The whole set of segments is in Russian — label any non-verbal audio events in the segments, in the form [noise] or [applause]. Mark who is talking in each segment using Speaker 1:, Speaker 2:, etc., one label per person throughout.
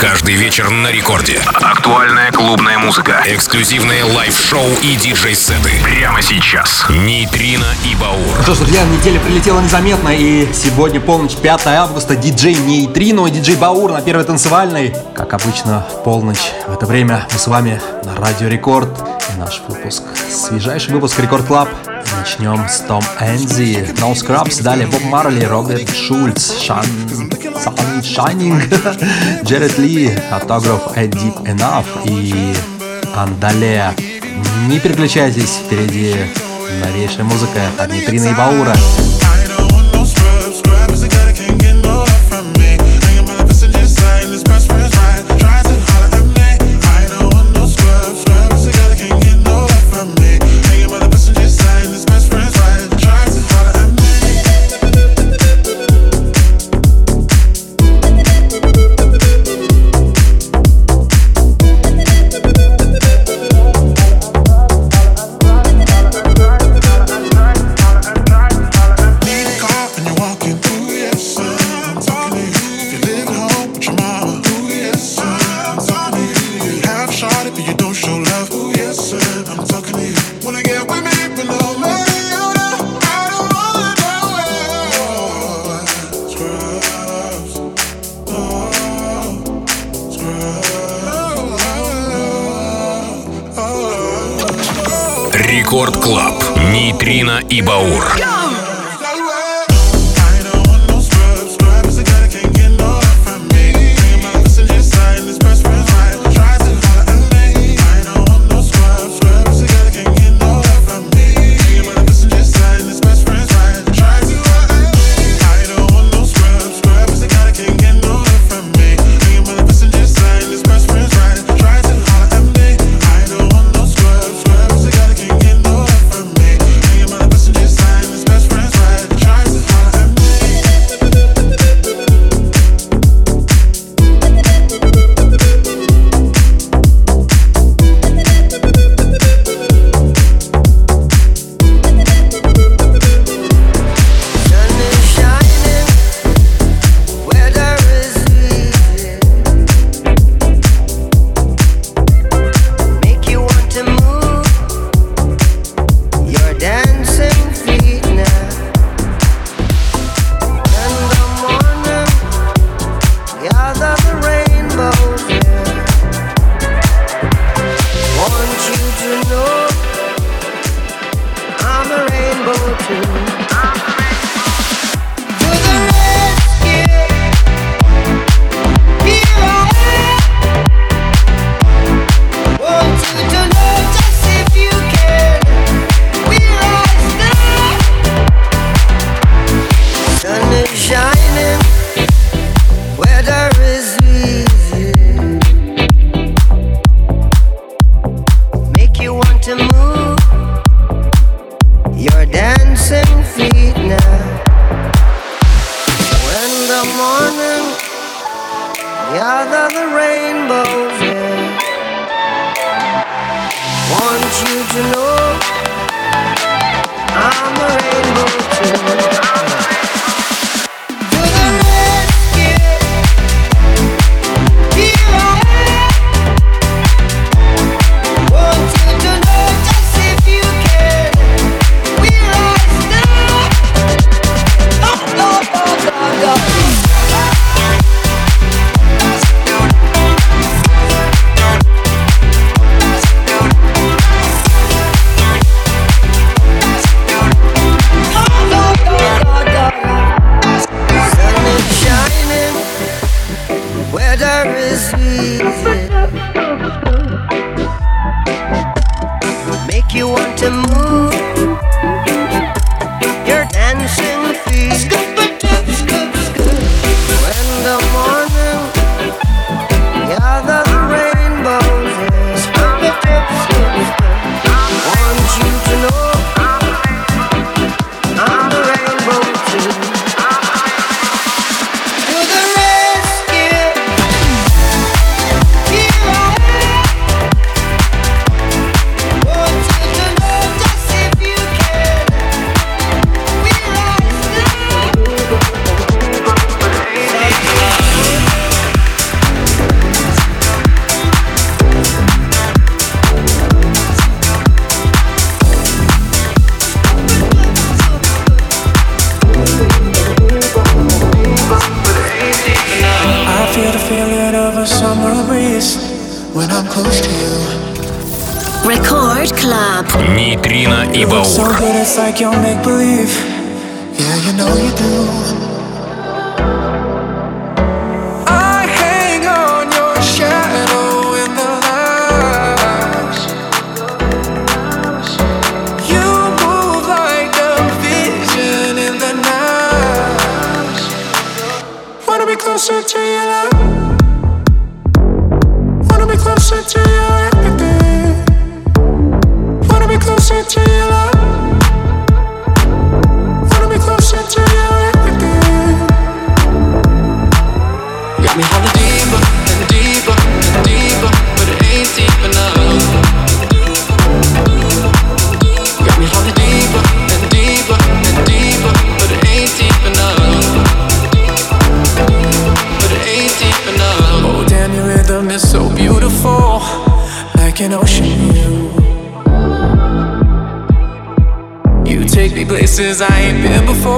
Speaker 1: Каждый вечер на рекорде. Актуальная клубная музыка. Эксклюзивные лайв-шоу и диджей-сеты. Прямо сейчас. Нейтрино и Баур.
Speaker 2: Что ж, друзья, неделя прилетела незаметно, и сегодня полночь, 5 августа, диджей Нейтрино и диджей Баур на первой танцевальной. Как обычно, полночь. В это время мы с вами на Радио Рекорд. Наш выпуск, свежайший выпуск Record Club. Начнем с Tom Enzy, No Scrubs, далее Боб Марли, Роберт Шульц, Шан... Сан Шайнинг, [laughs] Джеред Ли, автограф A Deep Enough и Андале. Не переключайтесь, впереди новейшая музыка от Нитрина и Баура.
Speaker 1: И Баур.
Speaker 3: Wanna be closer to you. Wanna be closer to you. places I ain't been before.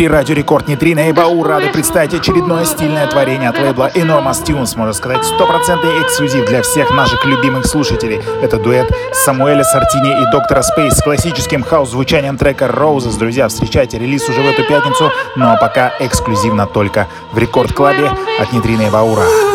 Speaker 4: Эфире Радио Рекорд Нейтрино и Баур рады представить очередное стильное творение от лейбла Enormous Tunes, можно сказать, стопроцентный эксклюзив для всех наших любимых слушателей. Это дуэт Самуэля Сартини и Доктора Спейс с классическим хаус-звучанием трека Roses. Друзья, встречайте релиз уже в эту пятницу, ну а пока эксклюзивно только в Record Club'е от Нейтрино и Баура.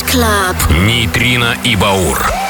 Speaker 5: Club. Нейтрино и Баур.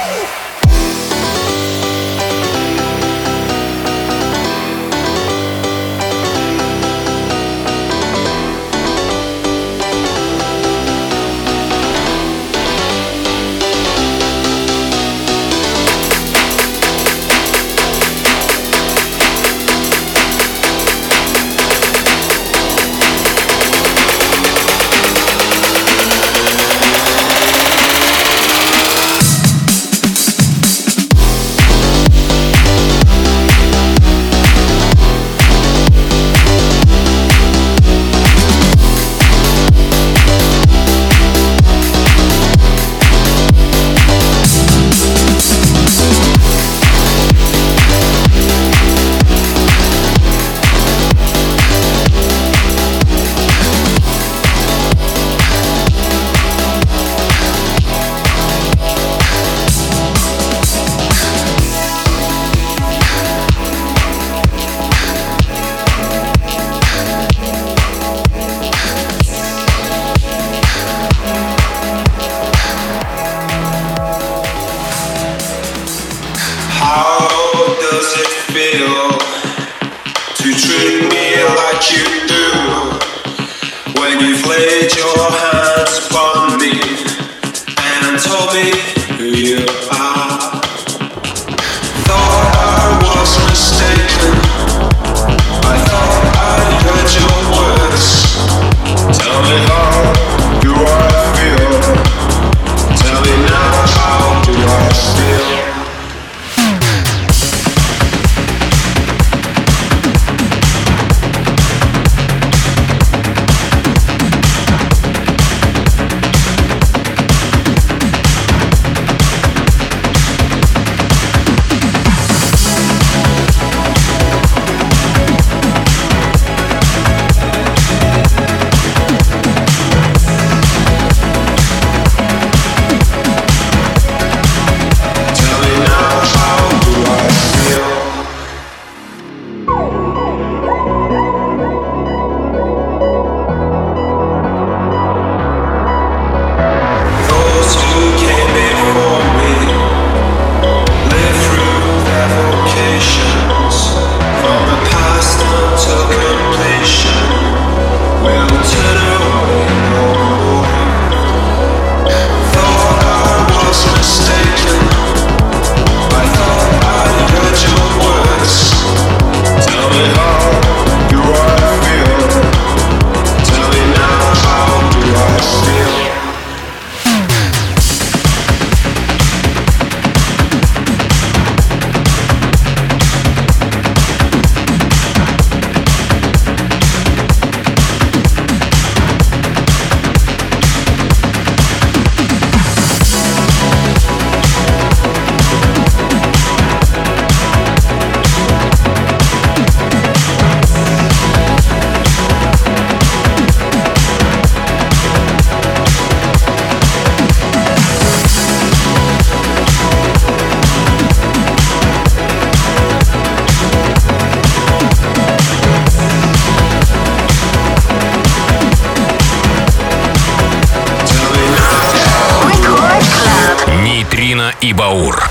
Speaker 5: Антона и Баур.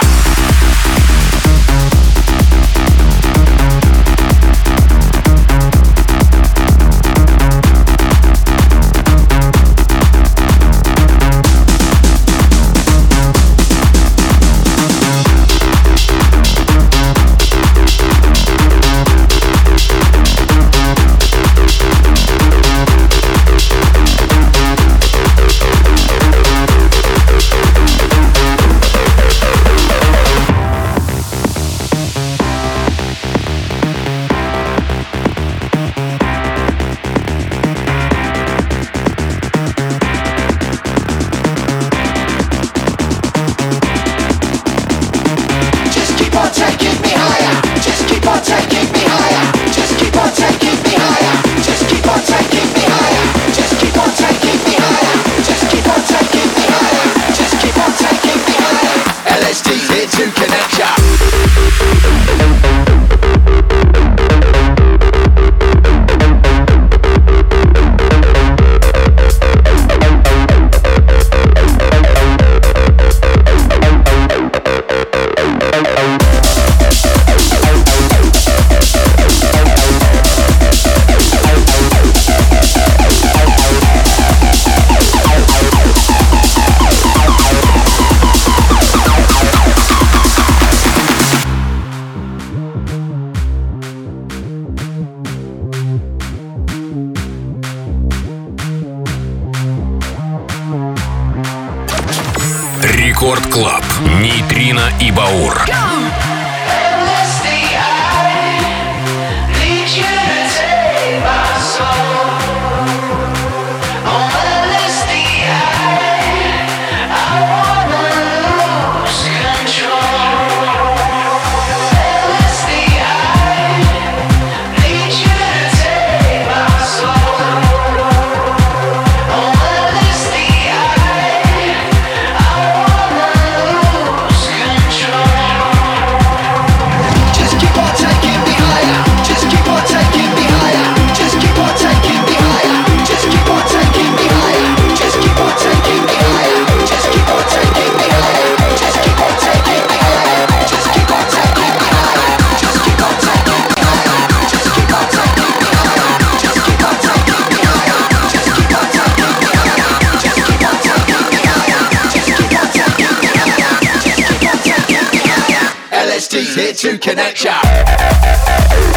Speaker 6: Estes here to connect ya.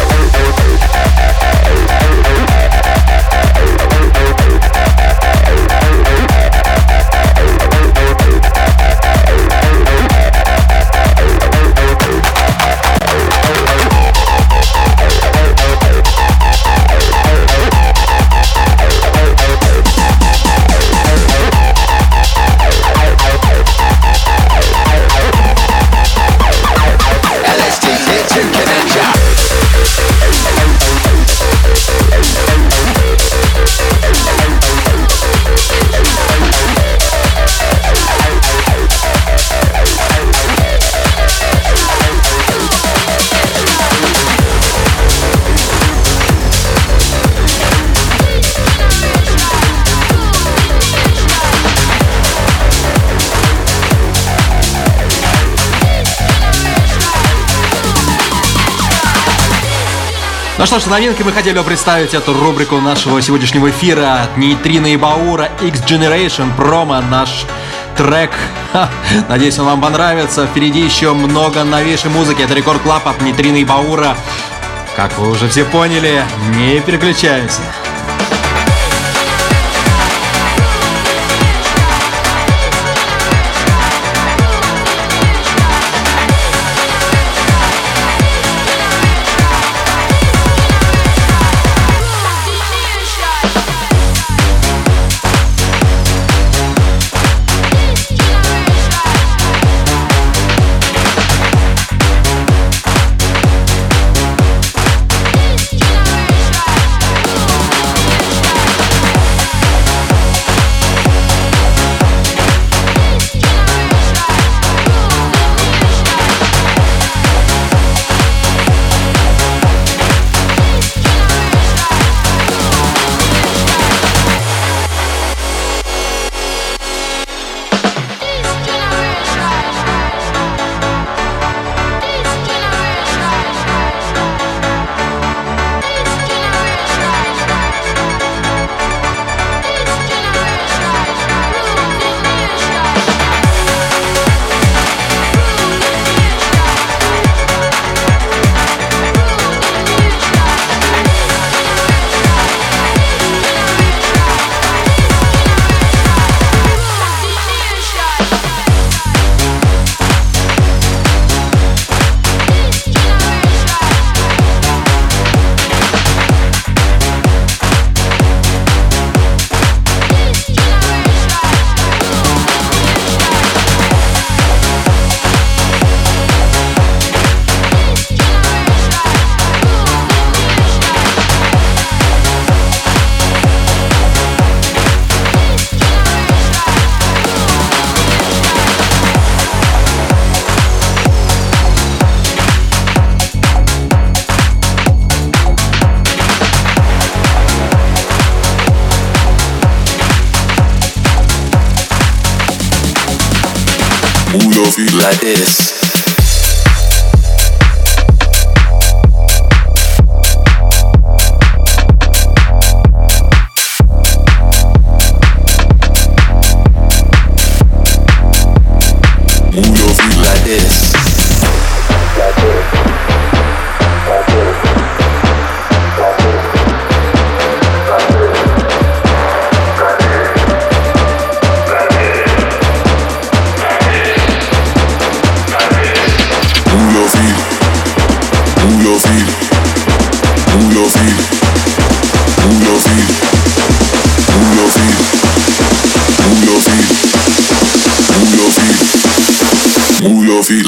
Speaker 2: Ну что ж, новинки мы хотели бы представить эту рубрику нашего сегодняшнего эфира Нейтрино и Баура X-Generation промо наш трек. Ха, надеюсь, он вам понравится. Впереди еще много новейшей музыки. Это Record Club от Нейтрино и Баура. Как вы уже все поняли, не переключаемся.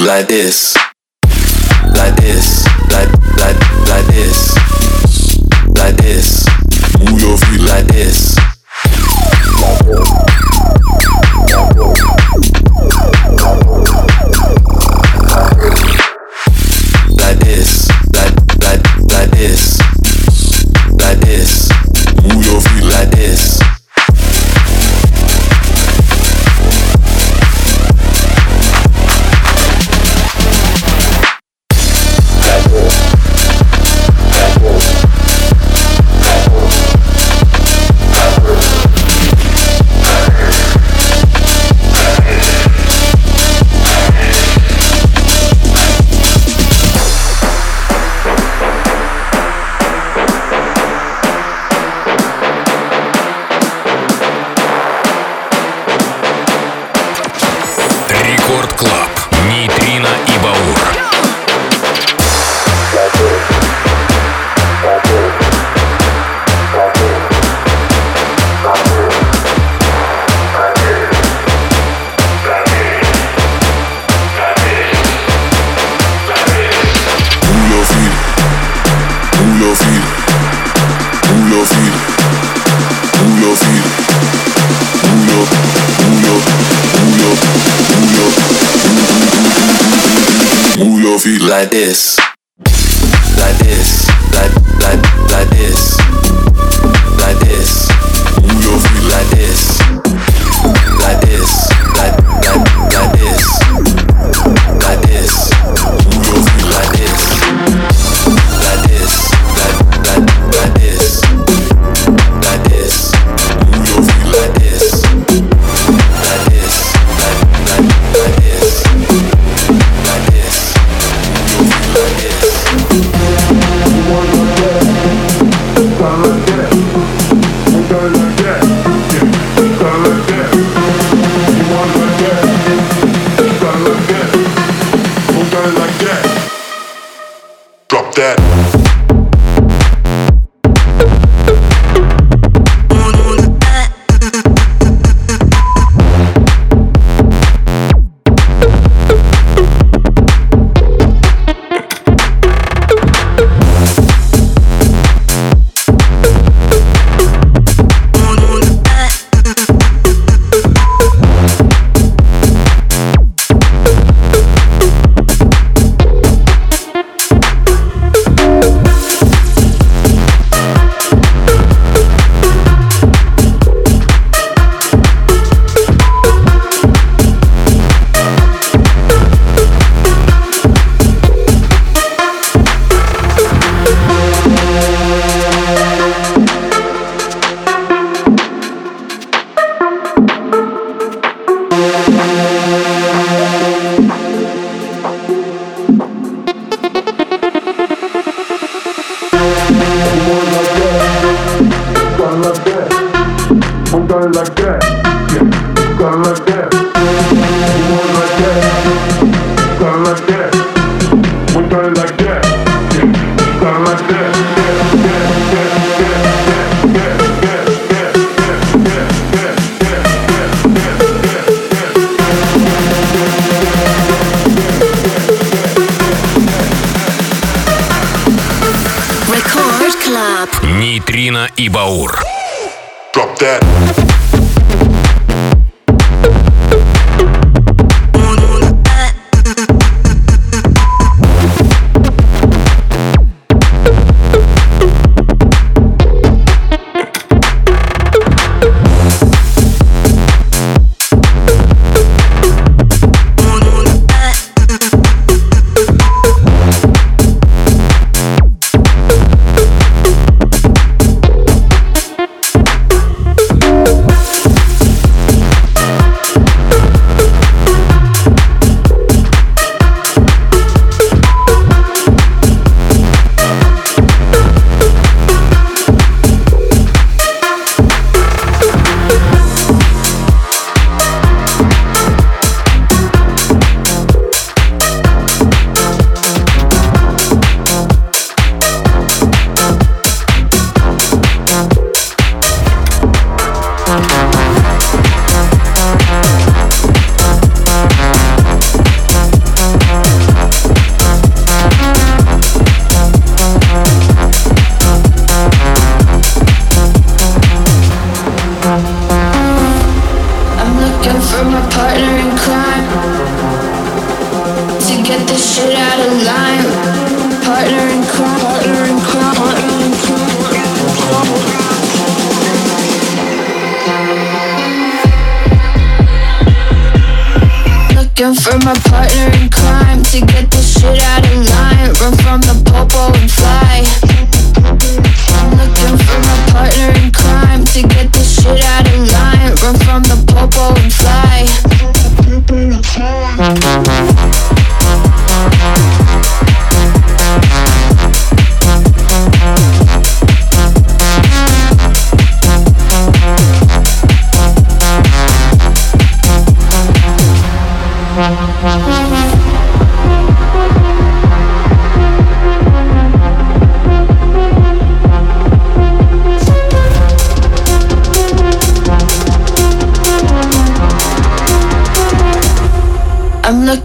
Speaker 7: like this. your feet like this,
Speaker 8: like this, like like like this, like this. Move your feet like this, like this, like like like this.
Speaker 9: I'ma Looking for my partner in crime to get this shit out of line. Run from the popo and fly. I'm looking for my partner in crime to get this shit out of line. Run from the popo and fly. I'm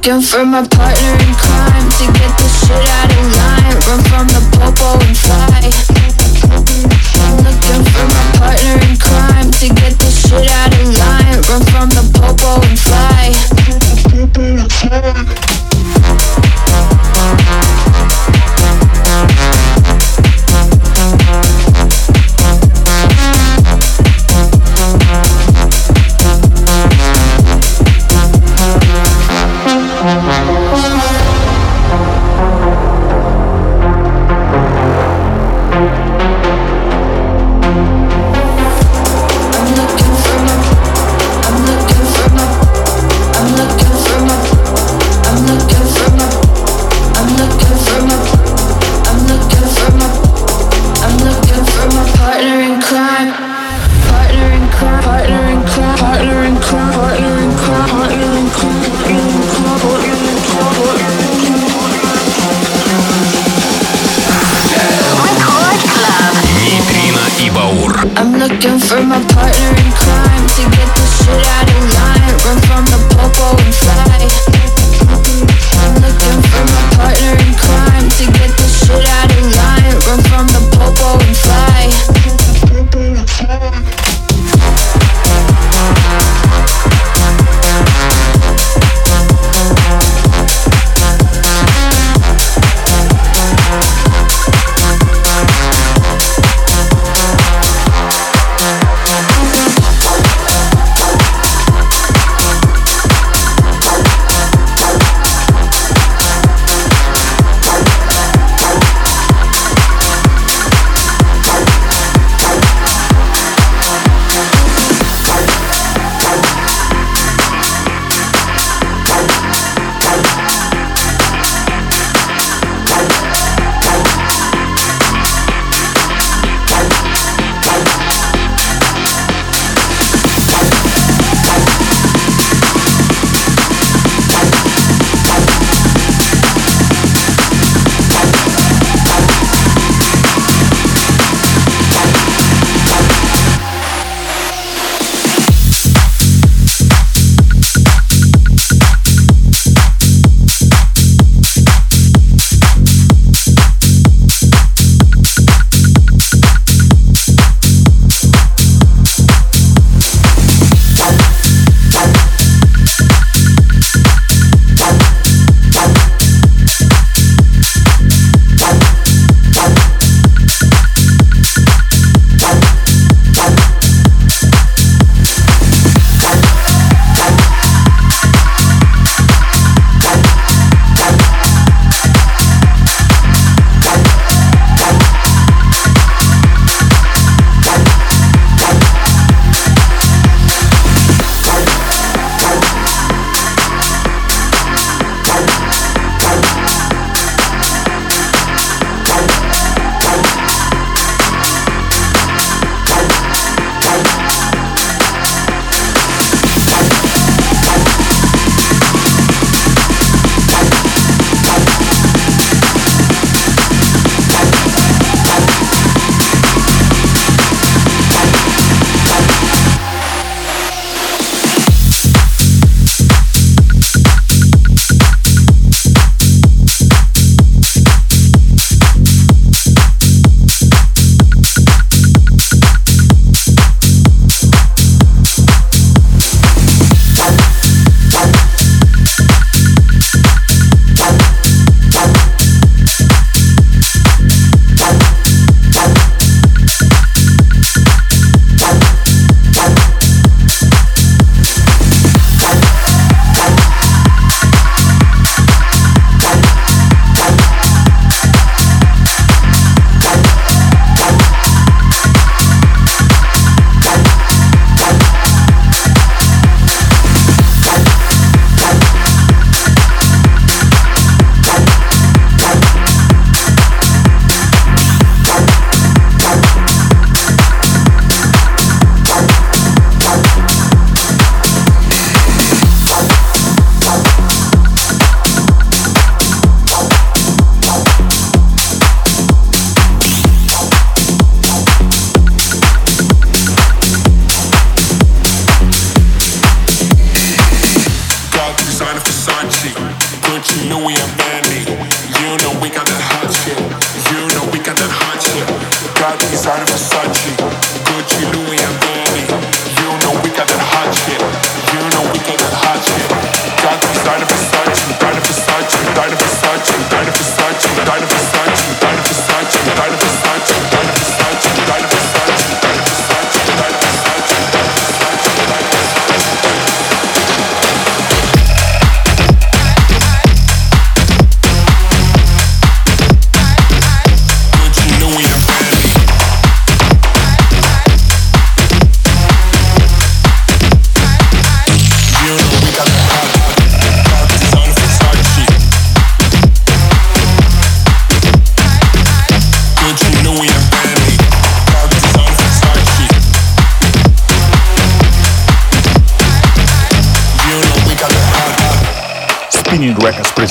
Speaker 9: looking for my partner in crime to get this shit out of line. Run from the popo and fly. I'm looking for my partner in crime to get this shit out of line. Run from the popo and fly. looking for my
Speaker 10: partner in crime to get this shit out of line. Run
Speaker 8: from the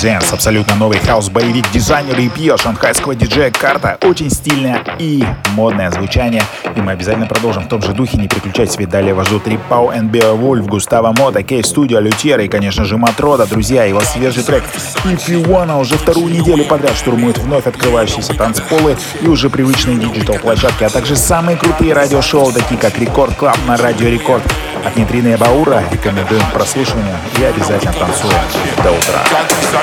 Speaker 8: Presents абсолютно новый хаус-боевик дизайнера и пьё шанхайского диджея Карта. Очень стильное и модное звучание. И мы обязательно продолжим в том же духе. Не переключайтесь, ведь далее вас ждут Рипау and Beowulf, Густаво Мота, Кейс Студио, Лютера и, конечно же, Матрода. Друзья, его свежий трек If You Wanna уже вторую неделю подряд штурмует вновь открывающиеся танцполы и уже привычные диджитал-площадки, а также самые крутые радиошоу, такие как Рекорд Клаб на Радио Рекорд. От Нитрины Баура рекомендуем к прослушиванию и обязательно танцуем до утра.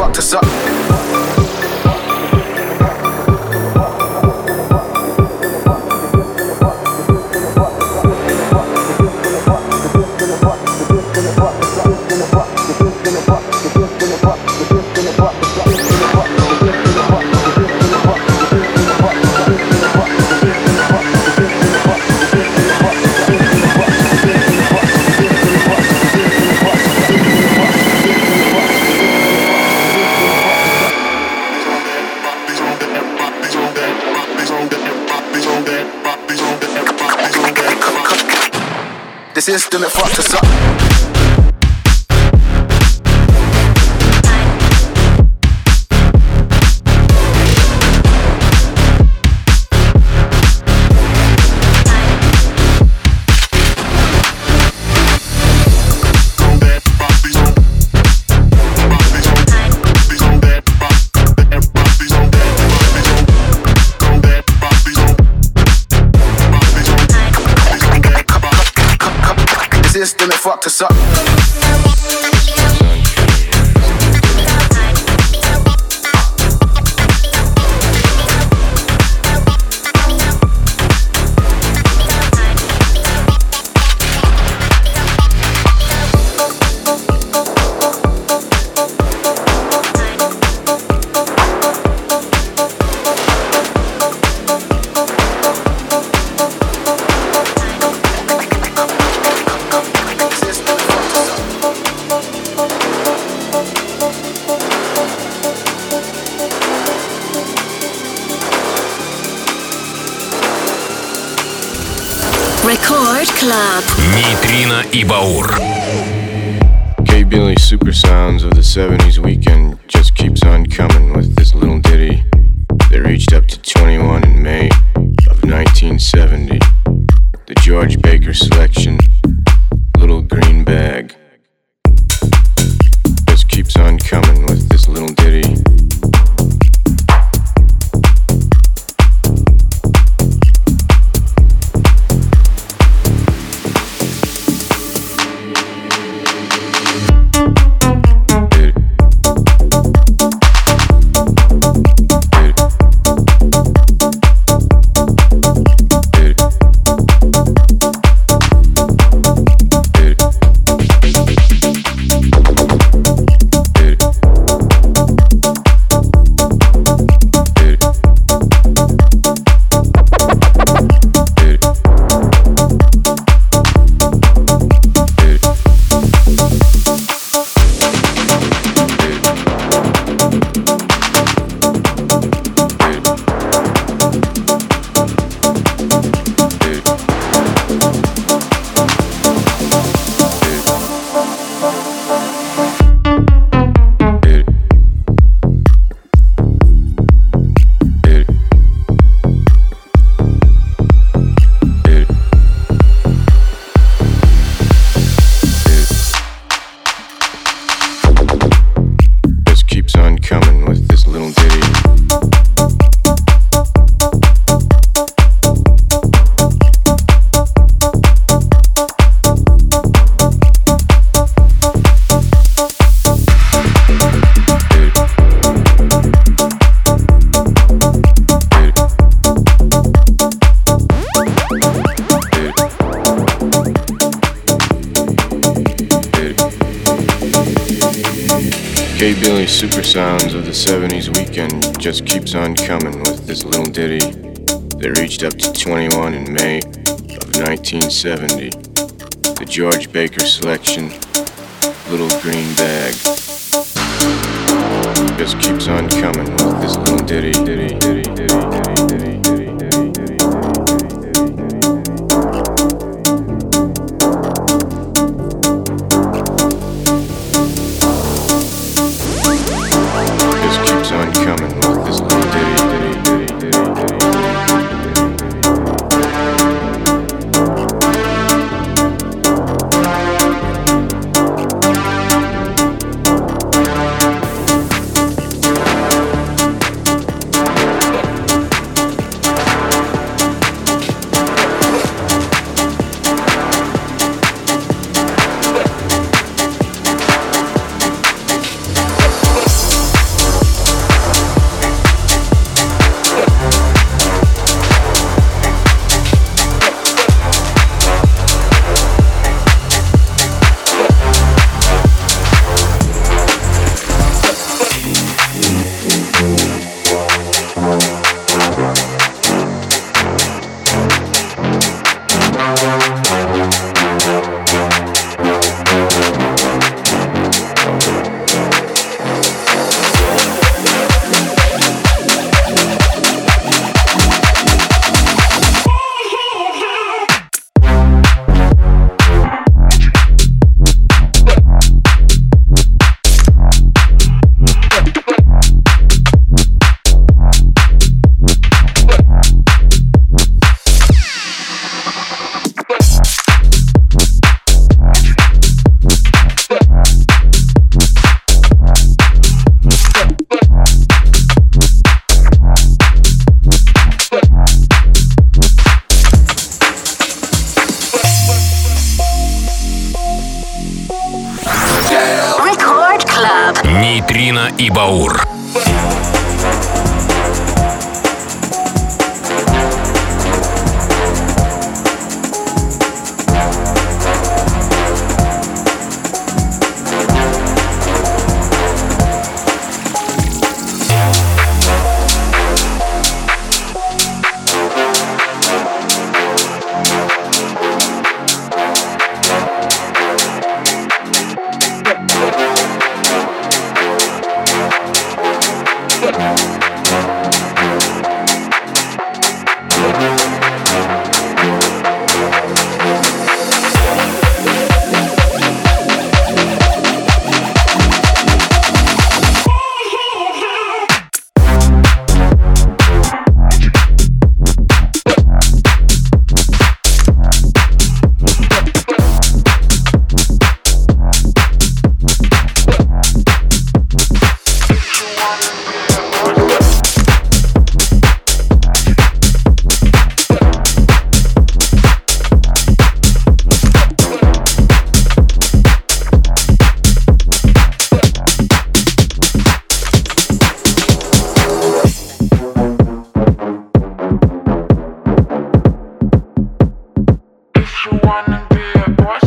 Speaker 11: fucked us up.
Speaker 12: Club.
Speaker 5: Нейтрино и Баур.
Speaker 13: K Billy super sounds of the 70s weekend just keeps on coming with this little ditty that reached up to 21 in May of 1970. The George Baker selection, Little Green Bag. Just keeps on coming with this little ditty. K Billy super sounds of the 70s weekend just keeps on coming with this little ditty that reached up to 21 in May of 1970. The George Baker selection, Little Green Bag. Just keeps on coming with this little ditty, ditty, ditty,
Speaker 14: и Баур.
Speaker 2: airport.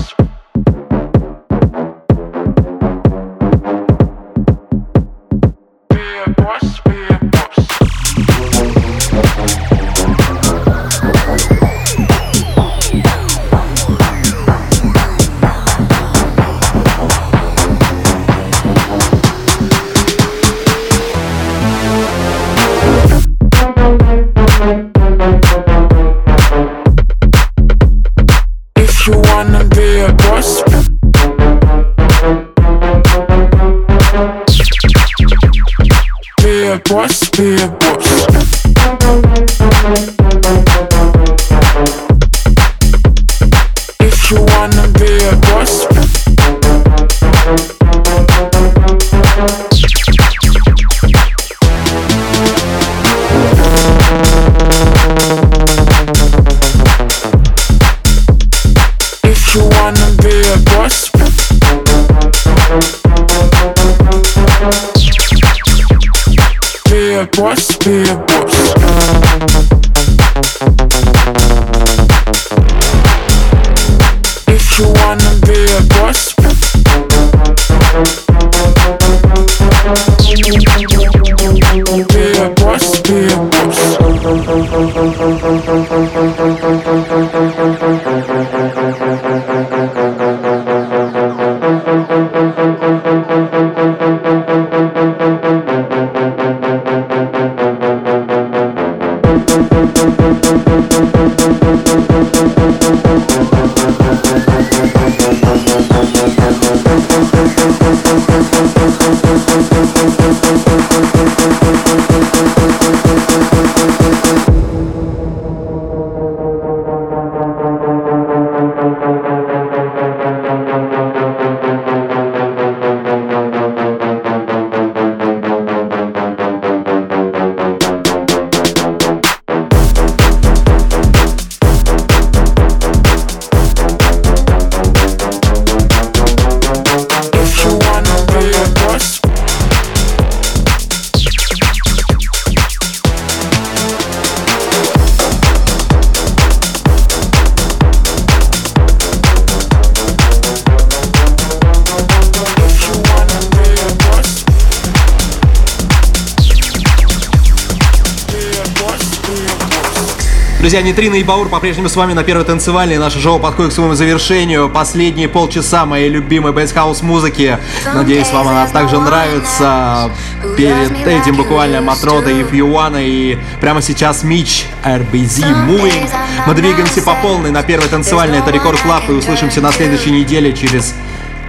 Speaker 2: Нитрина и Баур по-прежнему с вами на первой танцевальной. Наше шоу подходит к своему завершению. Последние полчаса моей любимой бейсхаус музыки. Надеюсь, вам она также нравится. Перед этим буквально Матрода и Фьюана и прямо сейчас Мич RBZ Moving. Мы двигаемся по полной на первой танцевальной. Это Рекорд Клаб и услышимся на следующей неделе через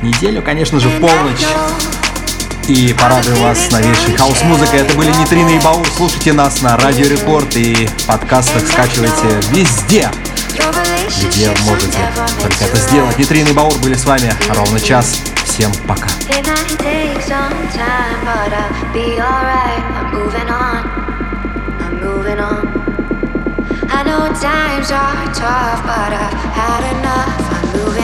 Speaker 2: неделю, конечно же, в полночь и порадую вас новейшей хаос-музыкой. Это были Нитрина и Баур. Слушайте нас на Радио Рекорд и подкастах скачивайте везде, где можете только это сделать. Нитрина и Баур были с вами ровно час. Всем пока.
Speaker 15: I know times are tough, but I've had enough. I'm moving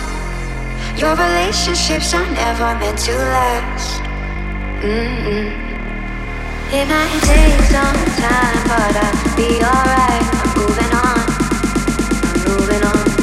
Speaker 15: your relationships are never meant to last. Mm-mm. It might take some time, but I'll be alright. I'm moving on. I'm moving on.